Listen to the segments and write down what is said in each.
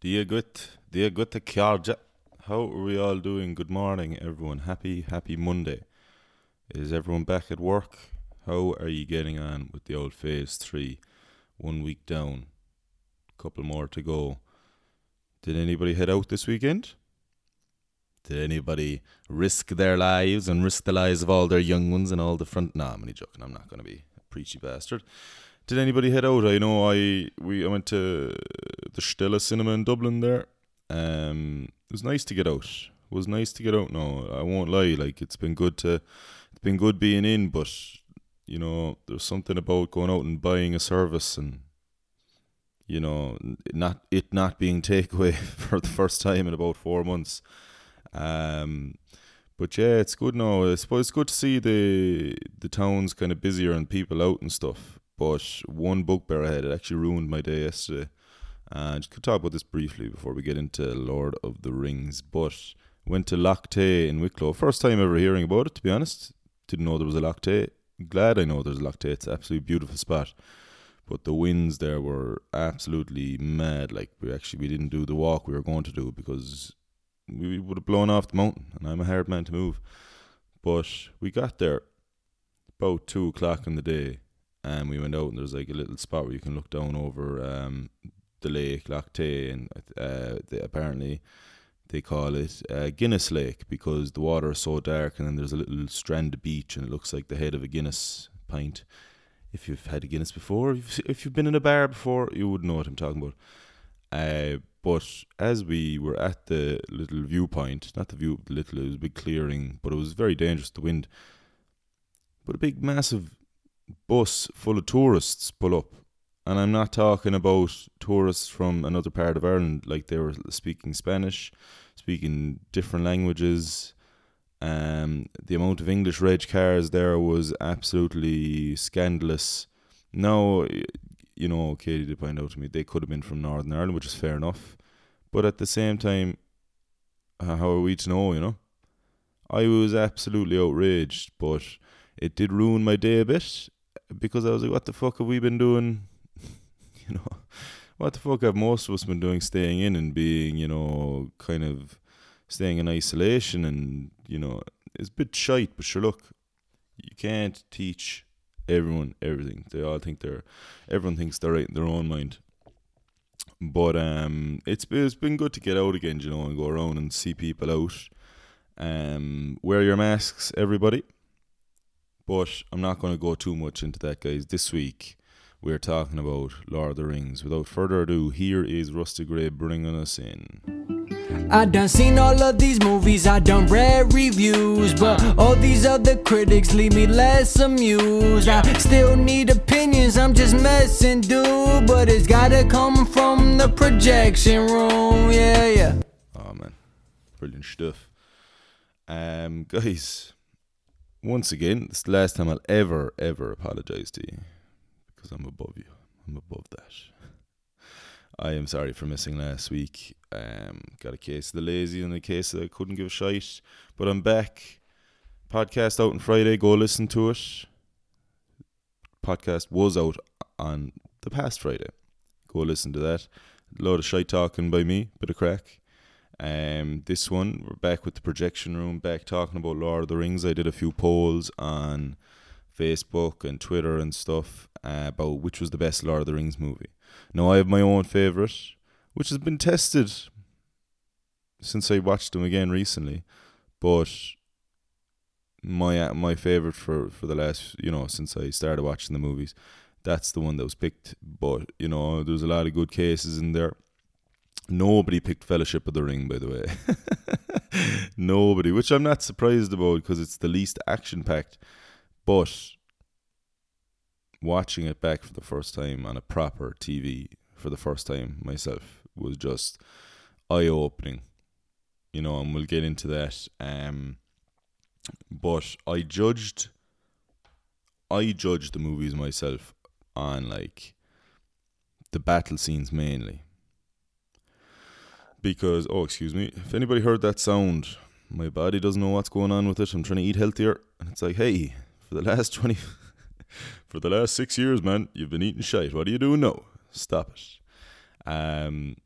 Dia gut, dia gutta kjarja. How are we all doing? Good morning, everyone. Happy, happy Monday. Is everyone back at work? How are you getting on with the old phase three? One week down, couple more to go. Did anybody head out this weekend? Did anybody risk their lives and risk the lives of all their young ones and all the front? Nah, I'm only joking. I'm not going to be a preachy bastard. Did anybody head out? I know I we I went to the Stella Cinema in Dublin there. Um, it was nice to get out. It was nice to get out. No, I won't lie. Like it's been good to, it's been good being in. But you know, there's something about going out and buying a service and you know, not it not being takeaway for the first time in about four months. Um, but yeah, it's good now. I suppose it's good to see the the towns kind of busier and people out and stuff. But one bugbear I had, it actually ruined my day yesterday. And uh, could talk about this briefly before we get into Lord of the Rings. But went to Lough Tay in Wicklow. First time ever hearing about it, to be honest. Didn't know there was a Lough Tay. Glad I know there's a Lough Tay. It's an absolutely beautiful spot. But the winds there were absolutely mad. Like we actually we didn't do the walk we were going to do because we would have blown off the mountain, and I'm a hard man to move. But we got there about two o'clock in the day, and we went out and there's like a little spot where you can look down over um, the lake Lough Tay and uh, they, apparently they call it uh, Guinness Lake because the water is so dark and then there's a little strand of beach and it looks like the head of a Guinness pint. If you've had a Guinness before, if you've been in a bar before, you would know what I'm talking about. Uh, but as we were at the little viewpoint, not the view, the little, it was a big clearing, but it was very dangerous, the wind. But a big, massive bus full of tourists pull up. And I'm not talking about tourists from another part of Ireland, like they were speaking Spanish, speaking different languages. Um, the amount of English reg cars there was absolutely scandalous. Now, you know, Katie did point out to me they could have been from Northern Ireland, which is fair enough. But at the same time, how are we to know, you know? I was absolutely outraged, but it did ruin my day a bit because I was like, what the fuck have we been doing? you know, what the fuck have most of us been doing staying in and being, you know, kind of staying in isolation and, you know, it's a bit shite, but sure, look, you can't teach everyone everything. They all think they're, everyone thinks they're right in their own mind. But um, it's it's been good to get out again, you know, and go around and see people out. Um, wear your masks, everybody. But I'm not going to go too much into that, guys. This week, we're talking about Lord of the Rings. Without further ado, here is Rusty Gray bringing us in. I done seen all of these movies, I done read reviews, but all these other critics leave me less amused. I still need opinions, I'm just messing, dude, but it's gotta come from the projection room, yeah, yeah. Oh man, brilliant stuff. Um, guys, once again, it's the last time I'll ever, ever apologize to you because I'm above you. I'm above that. I am sorry for missing last week. Um, got a case of the lazy and a case that I couldn't give a shite, but I'm back. Podcast out on Friday. Go listen to it. Podcast was out on the past Friday. Go listen to that. A load of shite talking by me, bit of crack. Um, this one, we're back with the projection room, back talking about Lord of the Rings. I did a few polls on Facebook and Twitter and stuff uh, about which was the best Lord of the Rings movie. Now, I have my own favourite, which has been tested since I watched them again recently, but my uh, my favourite for, for the last, you know, since I started watching the movies, that's the one that was picked. But, you know, there's a lot of good cases in there. Nobody picked Fellowship of the Ring, by the way. Nobody, which I'm not surprised about because it's the least action packed. But watching it back for the first time on a proper TV for the first time myself was just eye opening. You know, and we'll get into that. Um, but I judged, I judged the movies myself on like the battle scenes mainly because oh excuse me if anybody heard that sound my body doesn't know what's going on with it i'm trying to eat healthier and it's like hey for the last 20 for the last six years man you've been eating shit. what are you doing now stop it um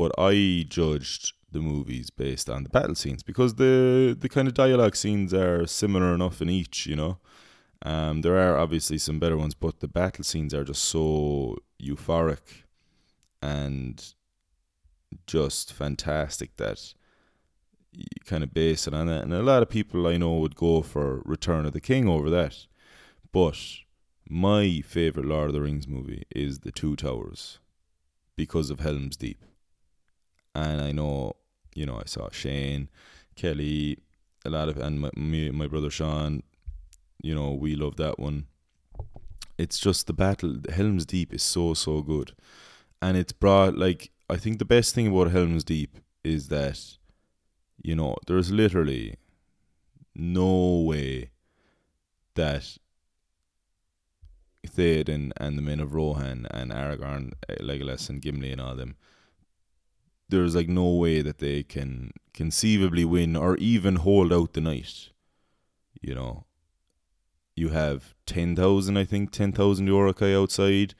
but I judged the movies based on the battle scenes because the the kind of dialogue scenes are similar enough in each, you know. Um, there are obviously some better ones, but the battle scenes are just so euphoric and just fantastic that you kind of base it on that. And a lot of people I know would go for Return of the King over that. But my favourite Lord of the Rings movie is The Two Towers because of Helm's Deep. And I know, you know, I saw Shane, Kelly, a lot of, and my, me, my brother Sean, you know, we love that one. It's just the battle. Helm's Deep is so so good, and it's brought like I think the best thing about Helm's Deep is that, you know, there's literally no way that Theoden and the men of Rohan and Aragorn, eh, Legolas and Gimli and all them, there's like no way that they can conceivably win or even hold out the night. You know, you have 10,000, I think, 10,000 Uruk-hai outside,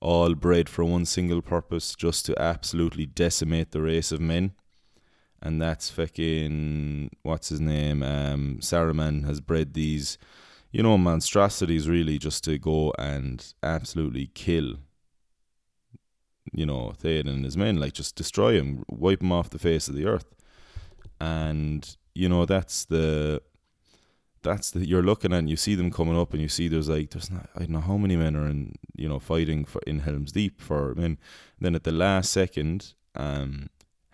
all bred for one single purpose, just to absolutely decimate the race of men. And that's fucking, what's his name? Um, Saruman has bred these, you know, monstrosities really just to go and absolutely kill, you know, Theoden and his men, like just destroy him, wipe him off the face of the earth. And, you know, that's the that's the you're looking at and you see them coming up and you see there's like there's not I don't know how many men are in you know fighting for in Helm's Deep for men. Then at the last second, um,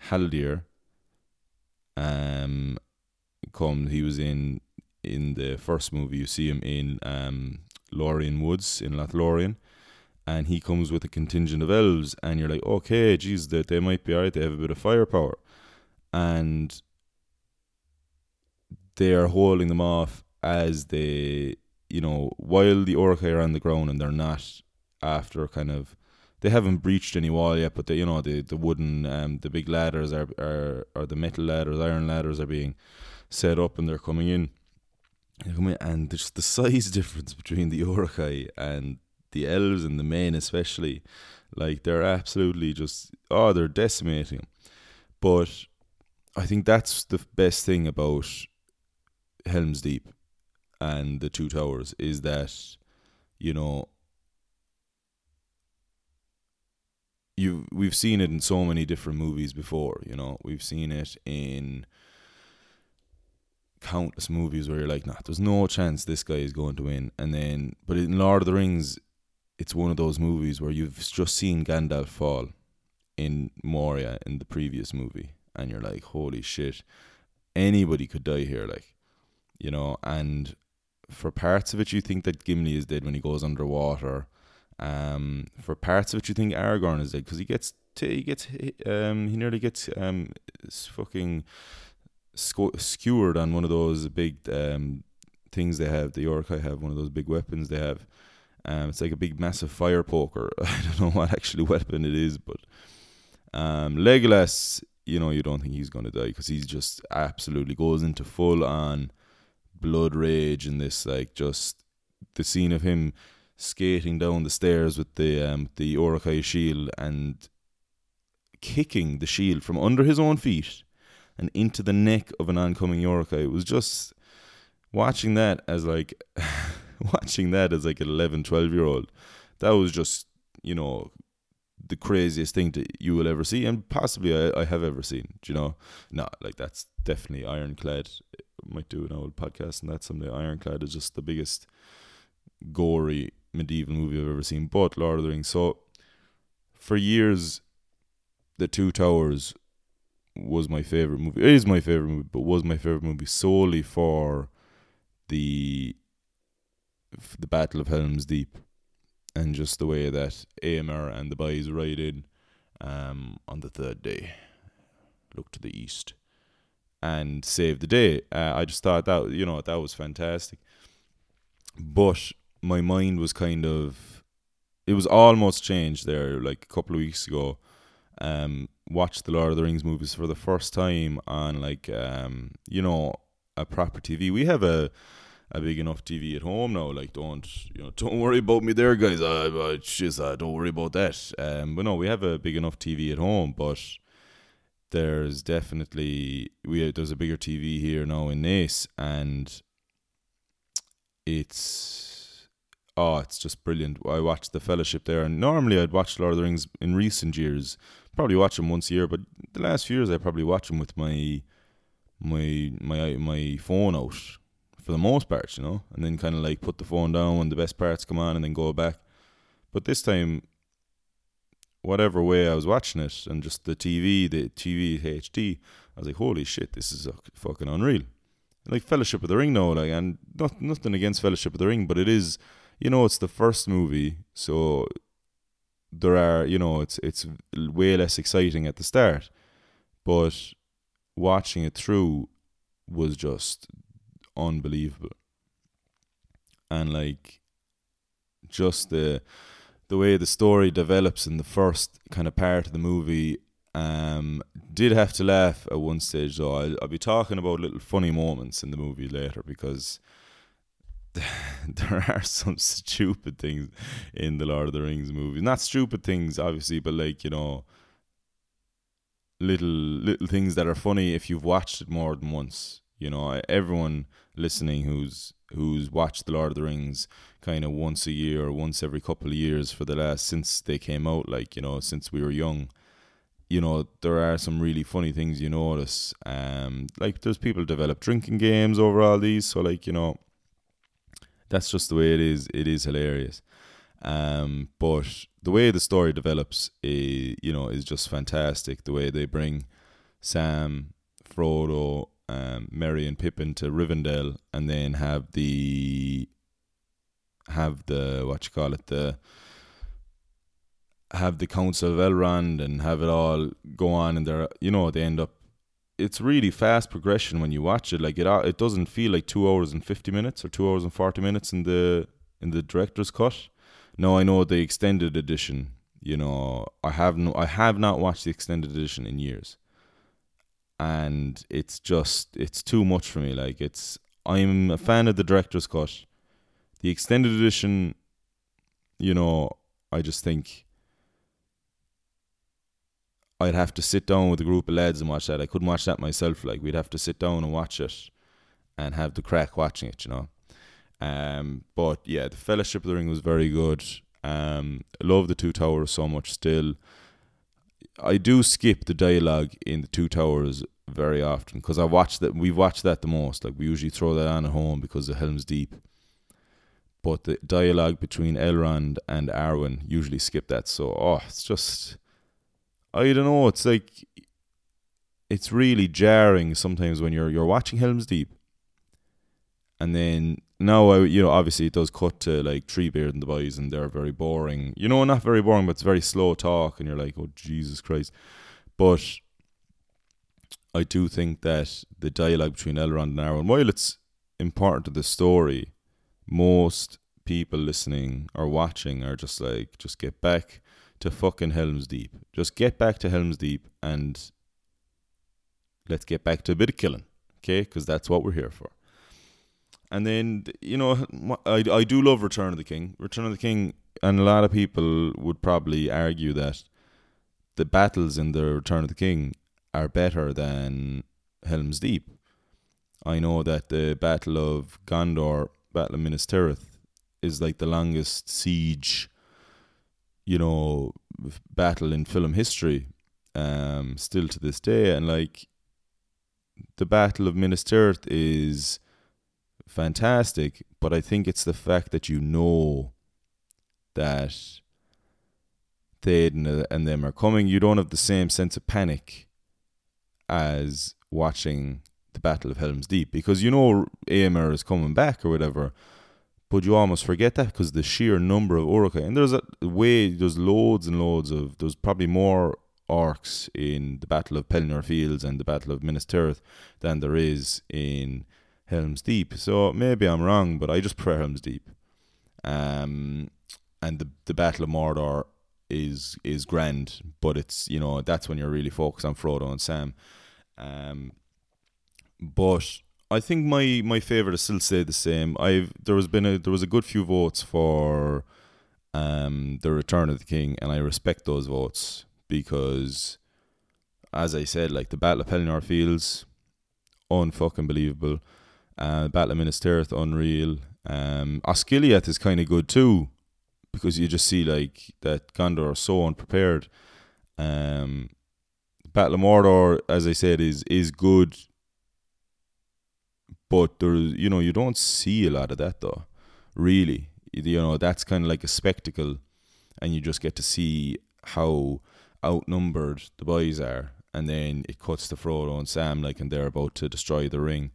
Haldir, um, come he was in in the first movie. You see him in um Lorien Woods in Lothlorien. And he comes with a contingent of elves, and you're like, okay, geez, they, they might be alright. They have a bit of firepower, and they are holding them off as they, you know, while the Uruk-hai are on the ground and they're not after kind of, they haven't breached any wall yet, but they, you know, the the wooden, um, the big ladders are are or the metal ladders, iron ladders are being set up and they're coming in. And just the size difference between the Uruk-hai and the elves and the men, especially, like they're absolutely just oh, they're decimating. But I think that's the best thing about Helm's Deep and the Two Towers is that you know you we've seen it in so many different movies before. You know, we've seen it in countless movies where you're like, nah, there's no chance this guy is going to win. And then, but in Lord of the Rings, it's one of those movies where you've just seen Gandalf fall in Moria in the previous movie, and you're like, holy shit, anybody could die here, like you know, and for parts of it, you think that Gimli is dead when he goes underwater. Um, for parts of it, you think Aragorn is dead because he gets t- he gets um he nearly gets um fucking sco- skewered on one of those big um things they have. The Uruk-hai have one of those big weapons they have. Um, it's like a big massive fire poker. I don't know what actually weapon it is, but um, Legolas, you know, you don't think he's to die because he's just absolutely goes into full on blood rage and this like just the scene of him skating down the stairs with the um the Uruk-hai shield and kicking the shield from under his own feet and into the neck of an oncoming Uruk-hai. It was just watching that as like watching that as like an 11 12 year old that was just you know the craziest thing that you will ever see and possibly I, I have ever seen do you know no like that's definitely ironclad might do an old podcast and that someday. Ironclad is just the biggest gory medieval movie I've ever seen. But Lord of the Rings. So for years, The Two Towers was my favorite movie. It is my favorite movie, but was my favorite movie solely for the the Battle of Helm's Deep and just the way that Eomer and the boys ride in um, on the third day. Look to the east and save the day. Uh, I just thought that you know that was fantastic. But my mind was kind of it was almost changed there like a couple of weeks ago. Um, watched the Lord of the Rings movies for the first time on like um, you know a proper TV. We have a a big enough TV at home now. Like, don't you know? Don't worry about me there, guys. I, I just uh, don't worry about that. Um, but no, we have a big enough TV at home. But there's definitely we there's a bigger TV here now in Naas, and it's oh, it's just brilliant. I watched the Fellowship there, and normally I'd watch Lord of the Rings in recent years. Probably watch them once a year, but the last few years I probably watch them with my my my my phone out for the most part, you know, and then kind of like put the phone down when the best parts come on, and then go back. But this time, whatever way I was watching it, and just the TV, the TV HD, I was like, holy shit, this is uh, fucking unreal. Like Fellowship of the Ring, now, like, and not, nothing against Fellowship of the Ring, but it is, you know, it's the first movie, so there are, you know, it's it's way less exciting at the start, but watching it through was just unbelievable. And like just the the way the story develops in the first kind of part of the movie um did have to laugh at one stage though I'll, I'll be talking about little funny moments in the movie later because there are some stupid things in the Lord of the Rings movie. Not stupid things, obviously, but like you know, little little things that are funny if you've watched it more than once. You know, everyone listening who's who's watched the Lord of the Rings kind of once a year or once every couple of years for the last since they came out, like you know, since we were young. You know, there are some really funny things you notice. Um, like there's people develop drinking games over all these, so like you know, that's just the way it is. It is hilarious. Um, but the way the story develops, is, you know, is just fantastic. The way they bring Sam, Frodo, um, Merry, and Pippin to Rivendell, and then have the have the what you call it the have the Council of Elrond and have it all go on, and they're you know they end up. It's really fast progression when you watch it. Like it, it doesn't feel like two hours and fifty minutes or two hours and forty minutes in the in the director's cut no, I know the extended edition. You know, I have no, I have not watched the extended edition in years, and it's just it's too much for me. Like it's, I'm a fan of the director's cut. The extended edition, you know, I just think I'd have to sit down with a group of lads and watch that. I couldn't watch that myself. Like we'd have to sit down and watch it, and have the crack watching it. You know. Um, but yeah, the Fellowship of the Ring was very good. Um, I love the Two Towers so much still. I do skip the dialogue in the Two Towers very often because I watch that. We've watched that the most. Like we usually throw that on at home because of Helm's Deep. But the dialogue between Elrond and Arwen usually skip that. So oh, it's just I don't know. It's like it's really jarring sometimes when you're you're watching Helm's Deep, and then now I, you know, obviously it does cut to like Tree Beard and the boys, and they're very boring. You know, not very boring, but it's very slow talk, and you're like, oh Jesus Christ. But I do think that the dialogue between Elrond and Arwen, while it's important to the story, most people listening or watching are just like, just get back to fucking Helm's Deep. Just get back to Helm's Deep and let's get back to a bit of killing, okay? Because that's what we're here for. And then you know, I I do love Return of the King. Return of the King, and a lot of people would probably argue that the battles in the Return of the King are better than Helm's Deep. I know that the Battle of Gondor, Battle of Minas Tirith, is like the longest siege, you know, battle in film history, um, still to this day. And like, the Battle of Minas Tirith is fantastic, but I think it's the fact that you know that Théoden uh, and them are coming. You don't have the same sense of panic as watching the Battle of Helm's Deep because you know Éomer is coming back or whatever, but you almost forget that because the sheer number of Uruk and there's a way there's loads and loads of there's probably more orcs in the Battle of Pelennor Fields and the Battle of Minas Tirith than there is in Helm's Deep. So maybe I'm wrong, but I just prefer Helm's Deep. Um, and the the Battle of Mordor is is grand, but it's you know that's when you're really focused on Frodo and Sam. Um, but I think my my favorite is still say the same. I've there was been a there was a good few votes for um the Return of the King, and I respect those votes because as I said, like the Battle of Pelennor Fields, unfucking believable. Uh, Battle of Minas Tirith, unreal. Um, Osgiliath is kind of good too, because you just see like that Gondor are so unprepared. Um, Battle of Mordor, as I said, is is good, but there, you know, you don't see a lot of that though. Really, you know, that's kind of like a spectacle, and you just get to see how outnumbered the boys are, and then it cuts to Frodo and Sam like, and they're about to destroy the ring.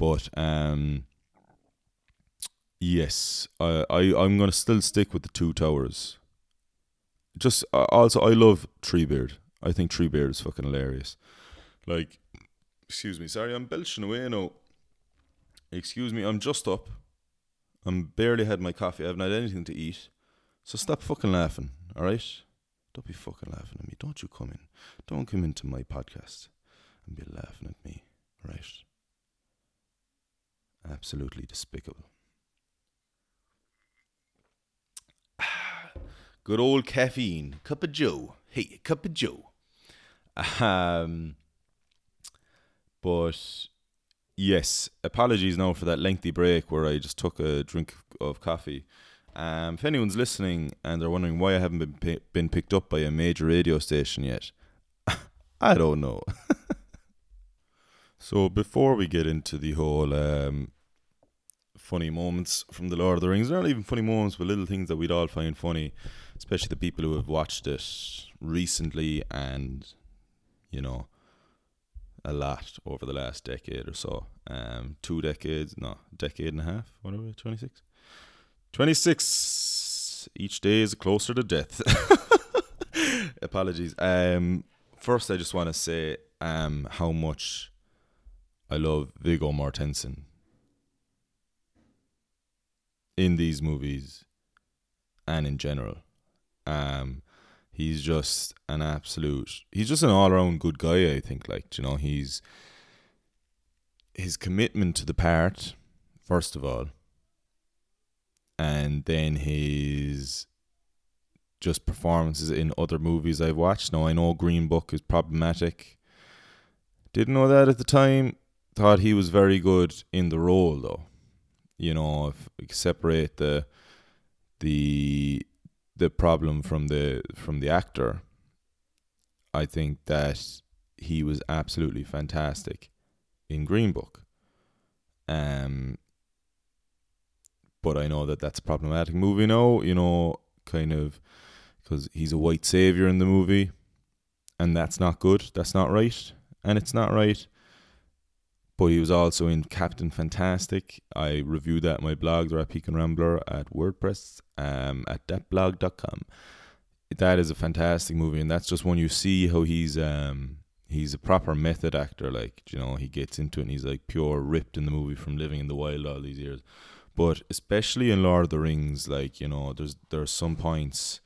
But um, yes, I, I I'm gonna still stick with the two towers. Just uh, also, I love Treebeard. I think Treebeard is fucking hilarious. Like, excuse me, sorry, I'm belching away now. Excuse me, I'm just up. I'm barely had my coffee. I haven't had anything to eat. So stop fucking laughing, all right? Don't be fucking laughing at me. Don't you come in. Don't come into my podcast and be laughing at me, right? Absolutely despicable. Good old caffeine. Cup of Joe. Hey, cup of Joe. Um, but yes, apologies now for that lengthy break where I just took a drink of coffee. Um, if anyone's listening and they're wondering why I haven't been been picked up by a major radio station yet, I don't know. so before we get into the whole um, funny moments from the Lord of the Rings, they're not even funny moments, but little things that we'd all find funny, especially the people who have watched it recently and you know a lot over the last decade or so. Um, two decades, no, decade and a half, whatever, 26. 26. Each day is closer to death. Apologies. Um, first, I just want to say um, how much I love Viggo Mortensen. In these movies and in general. Um, he's just an absolute he's just an all-around good guy i think like you know he's his commitment to the part first of all and then his just performances in other movies i've watched. Now i know green book is problematic. Didn't know that at the time thought he was very good in the role though you know if we separate the the the problem from the from the actor. I think that he was absolutely fantastic in Green Book. Um, but I know that that's a problematic movie now. You know, kind of because he's a white savior in the movie, and that's not good. That's not right, and it's not right but he was also in Captain Fantastic. I reviewed that in my blog, The and Rambler, at WordPress, um, at thatblog.com. That is a fantastic movie, and that's just when you see how he's um, he's a proper method actor. Like you know, he gets into it, and he's like pure ripped in the movie from living in the wild all these years. But especially in Lord of the Rings, like you know, there's there's some points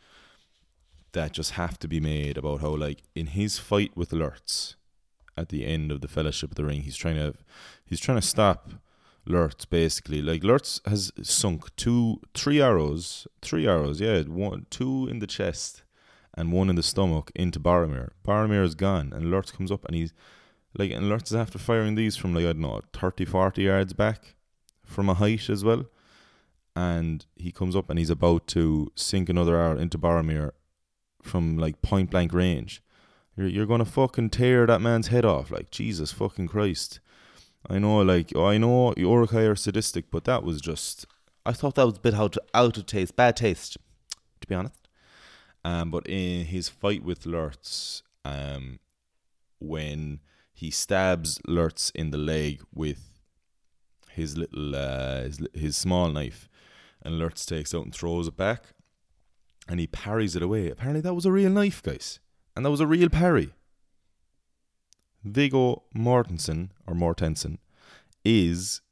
that just have to be made about how like in his fight with Lurtz, at the end of the Fellowship of the Ring. He's trying to he's trying to stop Lurtz basically. Like Lurtz has sunk two three arrows, three arrows, yeah, one two in the chest and one in the stomach into Boromir. Boromir is gone and Lurtz comes up and he's like and Lurtz is after firing these from like I don't know 30 40 yards back from a height as well. And he comes up and he's about to sink another arrow into Boromir from like point blank range you're you're gonna fucking tear that man's head off. Like Jesus fucking Christ. I know, like I know Uruk-hai are sadistic, but that was just. I thought that was a bit out out of taste, bad taste, to be honest. Um, but in his fight with Lurtz, um, when he stabs Lurtz in the leg with his little uh, his, his small knife, and Lurtz takes out and throws it back, and he parries it away. Apparently, that was a real knife, guys and that was a real parry. Viggo Mortensen or Mortensen is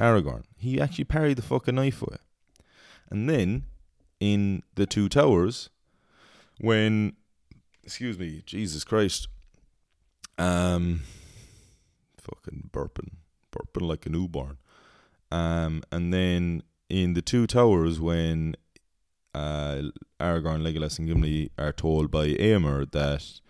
Aragorn. He actually parried the fucking knife away. And then in the Two Towers, when excuse me, Jesus Christ, um, fucking burping, burping like a newborn. Um, and then in the Two Towers, when uh, Aragorn, Legolas, and Gimli are told by Éomer that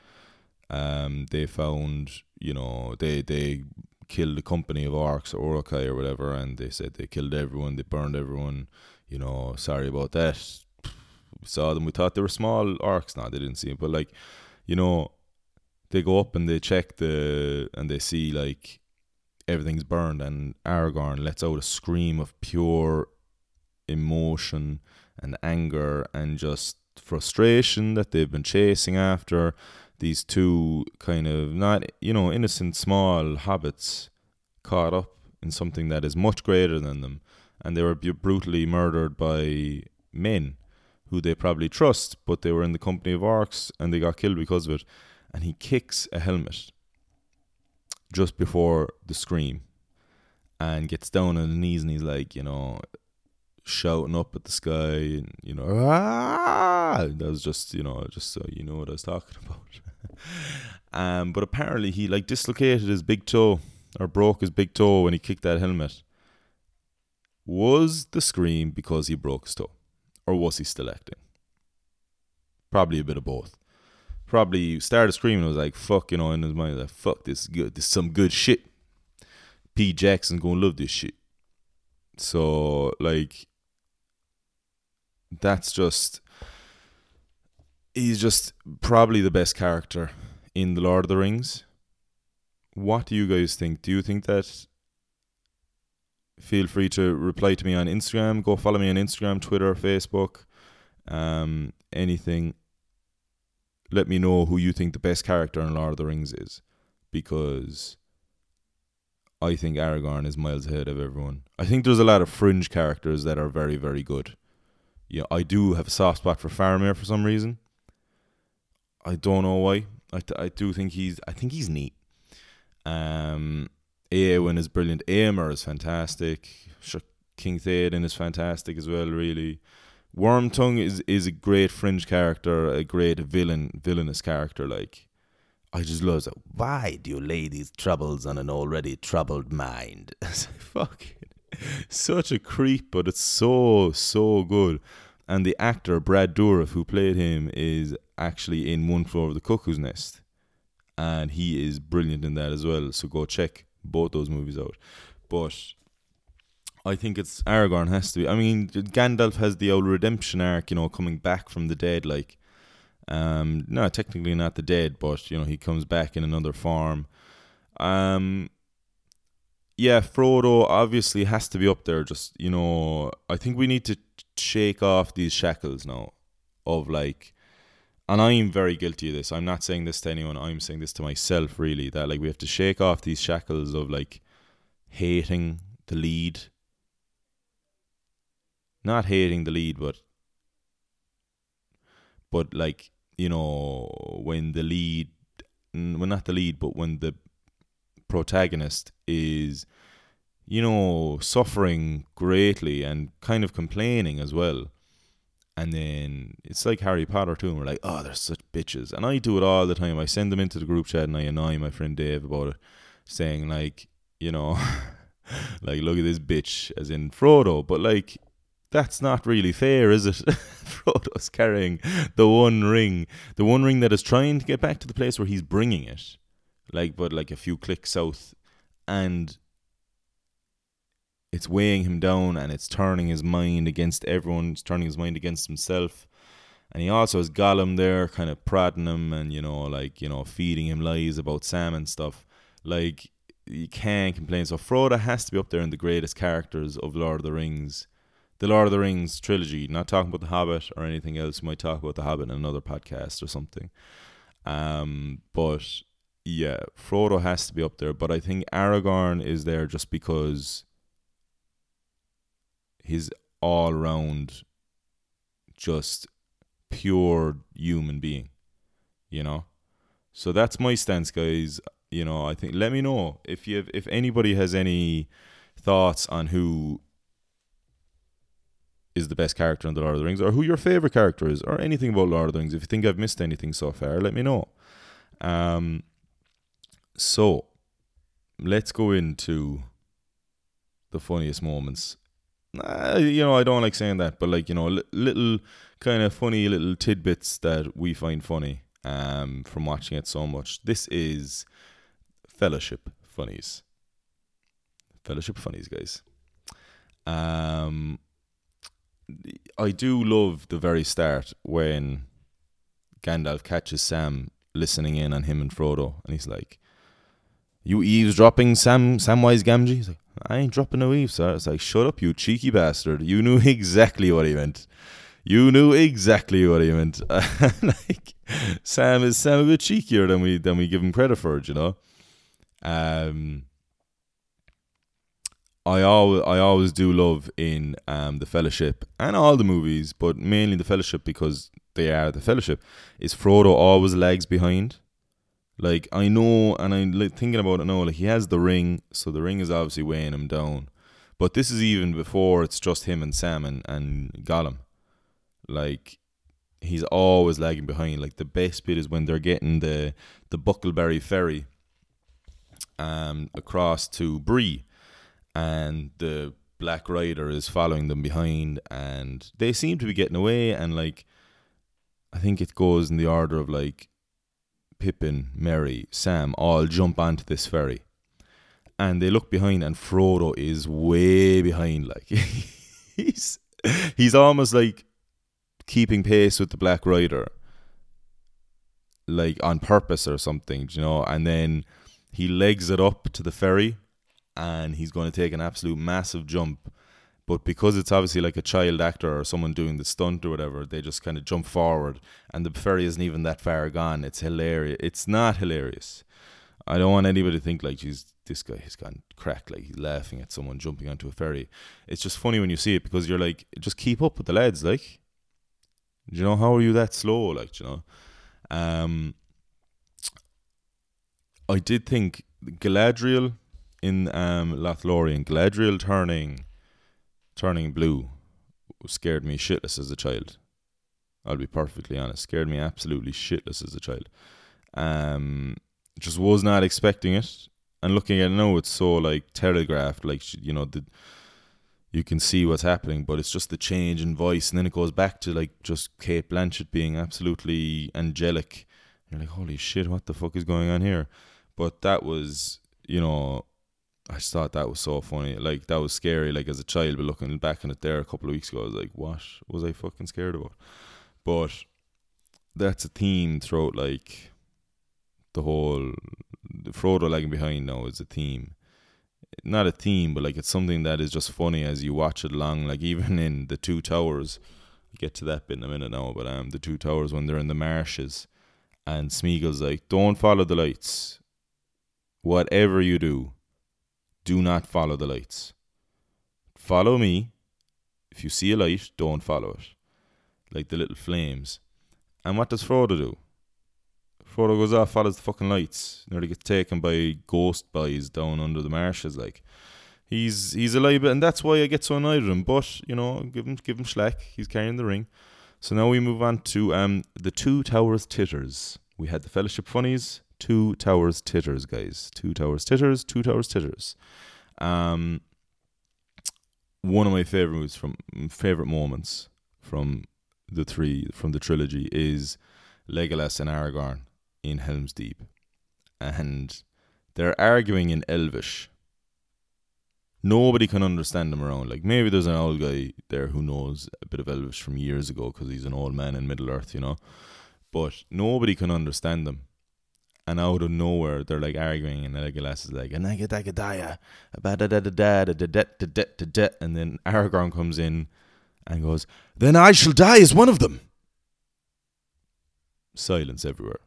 Um, they found, you know, they they killed a company of orcs or Uruk-hai or whatever, and they said they killed everyone, they burned everyone. You know, sorry about that. We saw them. We thought they were small orcs. No, they didn't see it, but like, you know, they go up and they check the and they see like everything's burned, and Aragorn lets out a scream of pure emotion and anger and just frustration that they've been chasing after these two kind of not you know innocent small hobbits caught up in something that is much greater than them. And they were brutally murdered by men who they probably trust but they were in the company of orcs and they got killed because of it. And he kicks a helmet just before the scream and gets down on his knees and he's like you know shouting up at the sky and you know ah! that was just you know just so you know what I was talking about. Um but apparently he like dislocated his big toe or broke his big toe when he kicked that helmet. Was the scream because he broke his toe or was he still acting? Probably a bit of both. Probably started screaming was like fuck you know in his mind like fuck this is good this is some good shit. P. Jackson gonna love this shit. So like that's just he's just probably the best character in the Lord of the Rings. What do you guys think? Do you think that feel free to reply to me on Instagram, go follow me on Instagram, Twitter, Facebook, um, anything. Let me know who you think the best character in Lord of the Rings is because I think Aragorn is miles ahead of everyone. I think there's a lot of fringe characters that are very, very good yeah, I do have a soft spot for Faramir for some reason. I don't know why. I, th- I do think he's I think he's neat. Um, Eowyn is brilliant. Éomer is fantastic. King Theoden is fantastic as well. Really, Wormtongue is is a great fringe character, a great villain villainous character. Like, I just love that. Why do you lay these troubles on an already troubled mind? Fuck such a creep, but it's so so good. And the actor Brad Dourif, who played him, is actually in One Flew Over the Cuckoo's Nest, and he is brilliant in that as well. So go check both those movies out. But I think it's Aragorn has to be. I mean, Gandalf has the old redemption arc, you know, coming back from the dead. Like, um, no, technically not the dead, but you know, he comes back in another form. Um, yeah, Frodo obviously has to be up there. Just you know, I think we need to shake off these shackles now of like, and I'm very guilty of this. I'm not saying this to anyone. I'm saying this to myself. Really, that like we have to shake off these shackles of like hating the lead, not hating the lead, but but like you know when the lead, well not the lead, but when the protagonist is you know suffering greatly and kind of complaining as well. And then it's like Harry Potter too and we're like oh they're such bitches. And I do it all the time. I send them into the group chat and I annoy my friend Dave about it saying like you know like look at this bitch as in Frodo. But like that's not really fair, is it? Frodo's carrying the one ring, the one ring that is trying to get back to the place where he's bringing it like but like a few clicks south and it's weighing him down and it's turning his mind against everyone, it's turning his mind against himself. And he also has Gollum there kind of prodding him and, you know, like, you know, feeding him lies about Sam and stuff. Like, you can't complain. So Frodo has to be up there in the greatest characters of Lord of the Rings. The Lord of the Rings trilogy, not talking about The Hobbit or anything else. We might talk about The Hobbit in another podcast or something. Um, but yeah, Frodo has to be up there, but I think Aragorn is there just because he's all round just pure human being, you know? So that's my stance, guys. You know, I think let me know if you have, if anybody has any thoughts on who is the best character in the Lord of the Rings, or who your favorite character is, or anything about Lord of the Rings. If you think I've missed anything so far, let me know. Um, so, let's go into the funniest moments. Uh, you know, I don't like saying that, but like, you know, li- little kind of funny little tidbits that we find funny. um, from watching it so much. This is Fellowship Funnies. Fellowship Funnies, guys. Um, I do love the very start when Gandalf catches Sam listening in on him and Frodo, and he's like, "You eavesdropping, Sam Samwise Gamgee?" He's like, "I ain't dropping no eaves, sir." It's like, "Shut up, you cheeky bastard! You knew exactly what he meant. You knew exactly what he meant." like, Sam is Sam a bit cheekier than we than we give him credit for, you know. Um, I always I always do love in um the Fellowship and all the movies, but mainly the Fellowship because they are the Fellowship. Is Frodo always legs behind? Like I know, and I'm like, thinking about it now. Like he has the ring, so the ring is obviously weighing him down. But this is even before it's just him and Sam and, and Gollum. Like he's always lagging behind. Like the best bit is when they're getting the the Bucklebury ferry um across to Bree and the Black Rider is following them behind and they seem to be getting away and like I think it goes in the order of like Pippin, Merry, Sam all jump onto this ferry. And they look behind and Frodo is way behind like he's he's almost like keeping pace with the Black Rider like on purpose or something, you know, and then he legs it up to the ferry and he's going to take an absolute massive jump. But because it's obviously like a child actor or someone doing the stunt or whatever, they just kind of jump forward, and the ferry isn't even that far gone. It's hilarious. It's not hilarious. I don't want anybody to think like, "Geez, this guy has gone crack." Like he's laughing at someone jumping onto a ferry. It's just funny when you see it because you're like, just keep up with the lads. Like, do you know how are you that slow? Like, you know, um, I did think Galadriel in um, Lothlorien, Galadriel turning turning blue scared me shitless as a child. I'll be perfectly honest, scared me absolutely shitless as a child. Um, just was not expecting it, and looking at it now, it's so like telegraphed, like you know the. You can see what's happening, but it's just the change in voice, and then it goes back to like just Cate Blanchett being absolutely angelic. You're like, holy shit, what the fuck is going on here? But that was, you know, I just thought that was so funny. Like that was scary. Like as a child, but looking back on it there a couple of weeks ago, I was like, "What was I fucking scared about?" But that's a theme throughout like the whole the Frodo lagging behind now is a theme. Not a theme, but like it's something that is just funny as you watch it along. Like even in the Two Towers, I'll get to that bit in a minute now. But um, the Two Towers when they're in the marshes, and Smeagol's like, "Don't follow the lights. Whatever you do." Do not follow the lights. Follow me. If you see a light, don't follow it. Like the little flames. And what does Frodo do? Frodo goes off, follows the fucking lights. Nearly gets taken by ghost boys down under the marshes. Like he's he's a lie, and that's why I get so annoyed at him. But you know, give him give him slack. He's carrying the ring. So now we move on to um the Two Towers titters. We had the Fellowship funnies, Two Towers titters, guys. Two Towers titters, Two Towers titters. Um, one of my favorite movies from favorite moments from the three from the trilogy is Legolas and Aragorn in Helm's Deep, and they're arguing in Elvish. Nobody can understand them around. Like maybe there's an old guy there who knows a bit of Elvish from years ago because he's an old man in Middle Earth, you know. But nobody can understand them and out of nowhere they're like arguing and Legolas is like and and then Aragorn comes in and goes then I shall die as one of them silence everywhere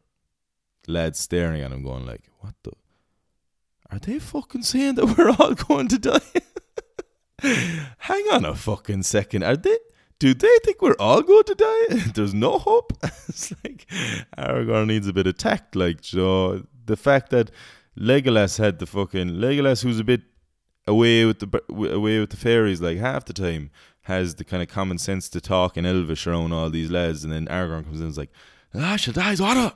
lads staring at him going like what the are they fucking saying that we're all going to die hang on a fucking second are they do they think we're all going to die? There's no hope. it's like Aragorn needs a bit of tact. Like, Joe, the fact that Legolas had the fucking Legolas, who's a bit away with the away with the fairies, like half the time, has the kind of common sense to talk in Elvish around all these lads, and then Aragorn comes in and is like, "Ah, shall die, water."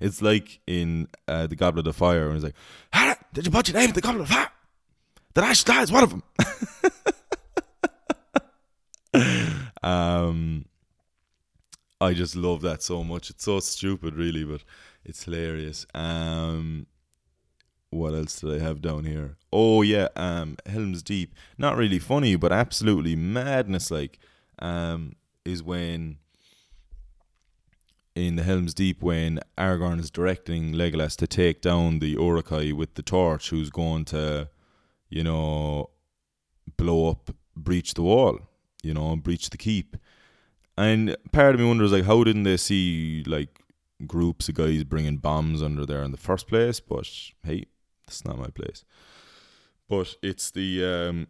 It's like in uh, the Goblet of Fire, and he's like, "Did you put your name in the Goblet of Fire?" That I should die is one of them. Um, I just love that so much. It's so stupid, really, but it's hilarious. Um, what else did I have down here? Oh yeah, um, Helm's Deep. Not really funny, but absolutely madness. Like, um, is when in the Helm's Deep when Aragorn is directing Legolas to take down the Uruk-hai with the torch, who's going to, you know, blow up, breach the wall, you know, breach the keep. And part of me wonders, like, how didn't they see like groups of guys bringing bombs under there in the first place? But hey, that's not my place. But it's the um,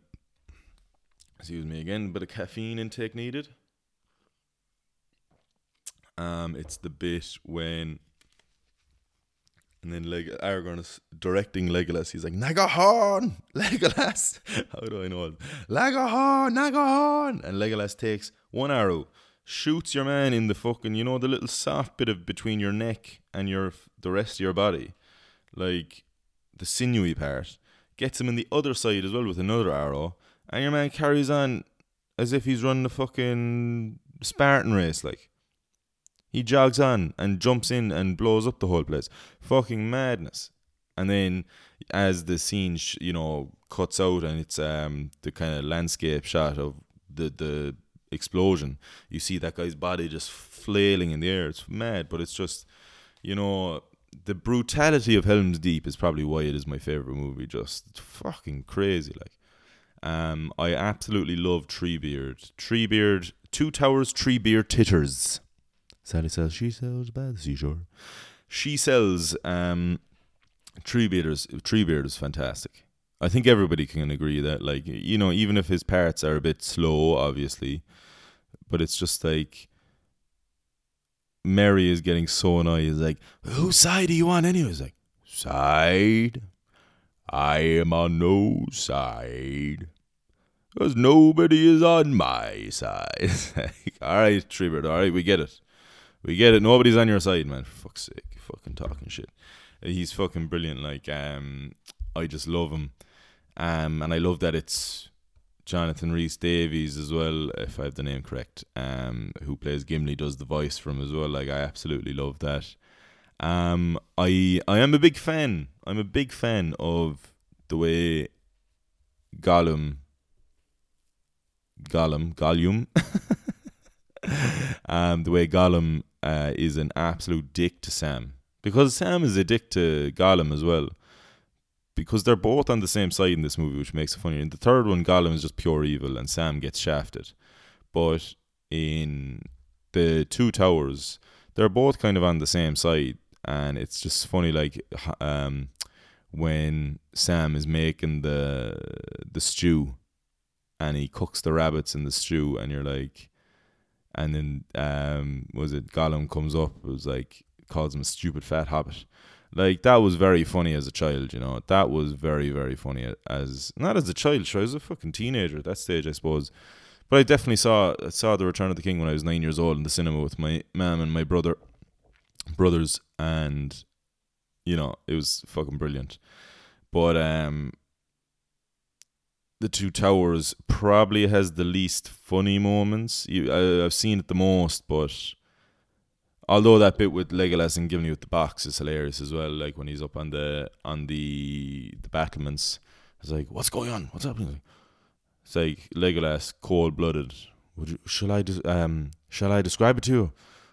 excuse me again, bit of caffeine intake needed. Um, it's the bit when and then Leg- Aragorn is directing Legolas. He's like, Nagahorn! Legolas! How do I know it? Nagahorn! Nagahorn! And Legolas takes one arrow, shoots your man in the fucking, you know, the little soft bit of between your neck and your the rest of your body. Like, the sinewy part. Gets him in the other side as well with another arrow. And your man carries on as if he's running a fucking Spartan race, like. He jogs on and jumps in and blows up the whole place. Fucking madness. And then as the scene, sh- you know, cuts out and it's um the kind of landscape shot of the the explosion, you see that guy's body just flailing in the air. It's mad, but it's just, you know, the brutality of Helm's Deep is probably why it is my favorite movie. Just fucking crazy, like. Um, I absolutely love Treebeard. Treebeard, Two Towers, Treebeard Titters. Sally sells, she sells by the seashore. She sells um, Treebeard's Treebeard is fantastic. I think everybody can agree that, like, you know, even if his parts are a bit slow, obviously, but it's just like Merry is getting so annoyed. He's like, "Whose side do you want?" Anyway, he's like, "Side. I am on no side." Because nobody is on my side. all right, Treebeard, all right, we get it. We get it. Nobody's on your side, man. Fuck's sake, fucking talking shit. He's fucking brilliant. Like, um, I just love him. Um, and I love that it's Jonathan Rhys Davies as well, if I have the name correct. Um, who plays Gimli does the voice for him as well. Like, I absolutely love that. Um, I I am a big fan. I'm a big fan of the way Gollum, Gollum, Gollum, um, the way Gollum uh, is an absolute dick to Sam because Sam is a dick to Gollum as well. Because they're both on the same side in this movie, which makes it funny. In the third one, Gollum is just pure evil and Sam gets shafted. But in the Two Towers, they're both kind of on the same side, and it's just funny. Like um, when Sam is making the the stew, and he cooks the rabbits in the stew, and you're like, and then um was it? Gollum comes up it was like calls him a stupid fat hobbit. Like that was very funny as a child you know? That was very very funny as not as a child sure I was a fucking teenager at that stage I suppose. But I definitely saw saw the Return of the King when I was nine years old in the cinema with my mom and my brother brothers and you know it was fucking brilliant. But um the Two Towers probably has the least funny moments. You, I, I've seen it the most, but although that bit with Legolas and Gimli with the box is hilarious as well. Like when he's up on the on the the battlements, it's like, "What's going on? What's happening?" It's like Legolas, cold blooded. Would you, shall I des- um shall I describe it to you?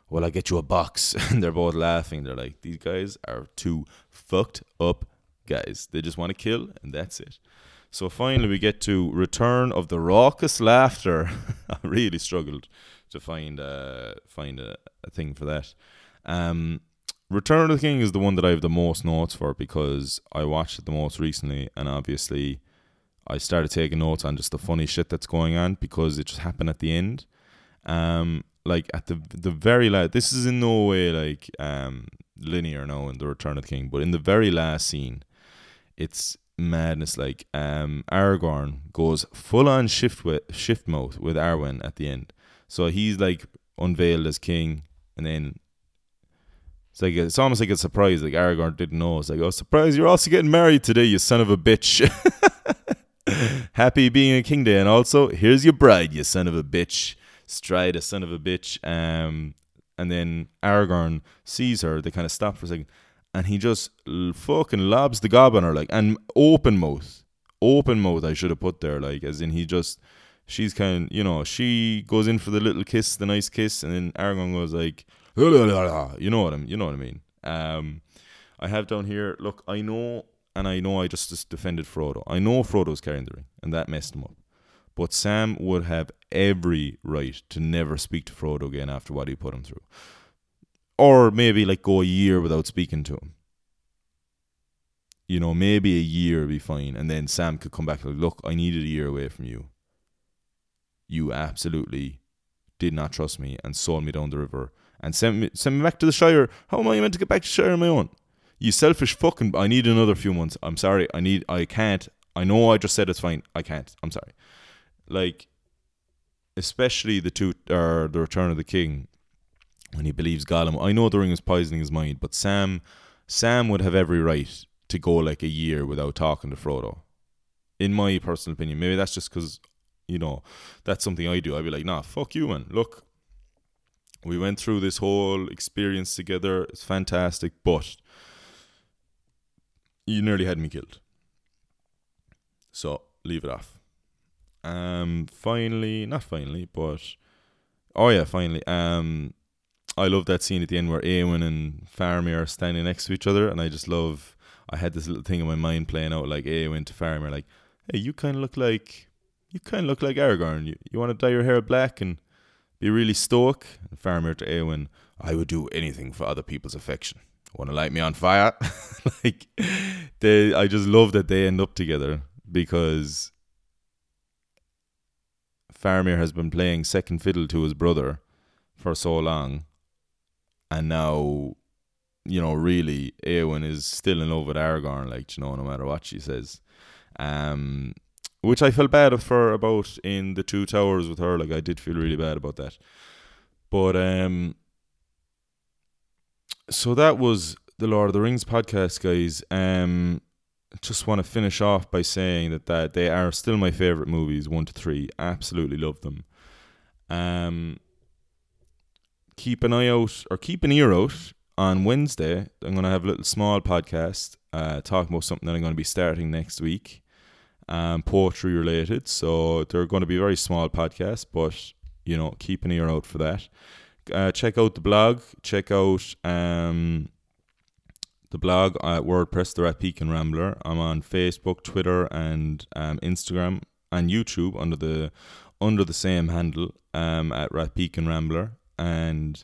Well, I get you a box, and they're both laughing. They're like, "These guys are two fucked up guys. They just want to kill, and that's it." So finally, we get to Return of the Raucous Laughter. I really struggled to find uh, find a, a thing for that. Um, Return of the King is the one that I have the most notes for because I watched it the most recently, and obviously, I started taking notes on just the funny shit that's going on because it just happened at the end. Um, like at the the very last, this is in no way like um linear now in the Return of the King, but in the very last scene, it's madness. Like um, Aragorn goes full on shift with shift mode with Arwen at the end. So he's like unveiled as king, and then it's like it's almost like a surprise. Like Aragorn didn't know. It's like, oh, surprise! You're also getting married today, you son of a bitch. Happy being a king day, and also here's your bride, you son of a bitch. Stride, a son of a bitch. Um, and then Aragorn sees her. They kind of stop for a second, and he just fucking lobs the gob on her like, and open mouth, open mouth. I should have put there like, as in he just. She's kind, you know, she goes in for the little kiss, the nice kiss, and then Aragorn goes like, you know what I'm, you know what I mean. Um, I have down here. Look, I know, and I know I just, just defended Frodo. I know Frodo's carrying the ring, and that messed him up. But Sam would have every right to never speak to Frodo again after what he put him through, or maybe like go a year without speaking to him. You know, maybe a year would be fine, and then Sam could come back like, "Look, I needed a year away from you. You absolutely did not trust me and sold me down the river." and sent me send me back to the Shire. How am I meant to get back to Shire on my own? You selfish fucking. I need another few months. I'm sorry. I need. I can't. I know. I just said it's fine. I can't. I'm sorry. Like, especially the two or the Return of the King, when he believes Gollum. I know the ring is poisoning his mind, but Sam, Sam would have every right to go like a year without talking to Frodo. In my personal opinion, maybe that's just because you know that's something I do. I'd be like, nah, fuck you, man. Look, we went through this whole experience together. It's fantastic, but you nearly had me killed. So leave it off. Um, finally, not finally, but oh yeah, finally. Um, I love that scene at the end where Eowyn and Faramir are standing next to each other, and I just love. I had this little thing in my mind playing out like Eowyn to Faramir, like, "Hey, you kind of look like, you kind of look like Aragorn. You you want to dye your hair black and be really stoic?" And Faramir to Eowyn, "I would do anything for other people's affection. Want to light me on fire?" like, they. I just love that they end up together because Faramir has been playing second fiddle to his brother for so long, and now, you know, really, Eowyn is still in love with Aragorn, like you know, no matter what she says. Um, which I felt bad for about in the Two Towers with her. Like I did feel really bad about that. But um, so that was the Lord of the Rings podcast, guys. Um, just want to finish off by saying that, that they are still my favorite movies, one to three. Absolutely love them. Um, keep an eye out or keep an ear out on Wednesday. I'm going to have a little small podcast uh, talking about something that I'm going to be starting next week, um, poetry related. So they're going to be very small podcasts, but you know, keep an ear out for that. Uh, check out the blog. Check out um, the blog at WordPress, the Rat Peak and Rambler. I'm on Facebook, Twitter, and um, Instagram and YouTube under the under the same handle um, at Rat Peak and Rambler. And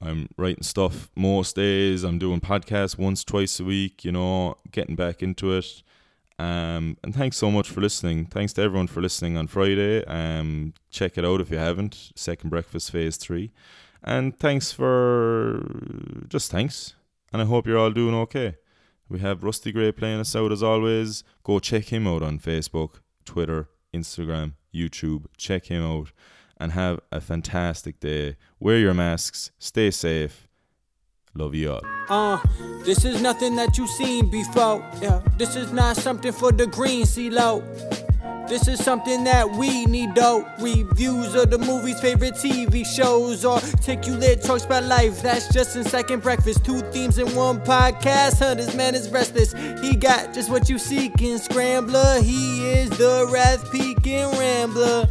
I'm writing stuff most days. I'm doing podcasts once, twice a week. You know, getting back into it. Um, and thanks so much for listening. Thanks to everyone for listening on Friday. Um, check it out if you haven't. Second Breakfast Phase 3. And thanks for just thanks and I hope you're all doing okay. We have Rusty Gray playing us out as always. Go check him out on Facebook, Twitter, Instagram, YouTube. Check him out and have a fantastic day. Wear your masks, stay safe. Love you all. Uh, this is nothing that you've seen before. Yeah, this is not something for the green sea CeeLo. This is something that we need though. Reviews of the movies, favorite TV shows, or articulate talks about life. That's just in second breakfast. Two themes in one podcast. Hunter's man is restless. He got just what you seek in Scrambler. He is the Wrath Peak and Rambler.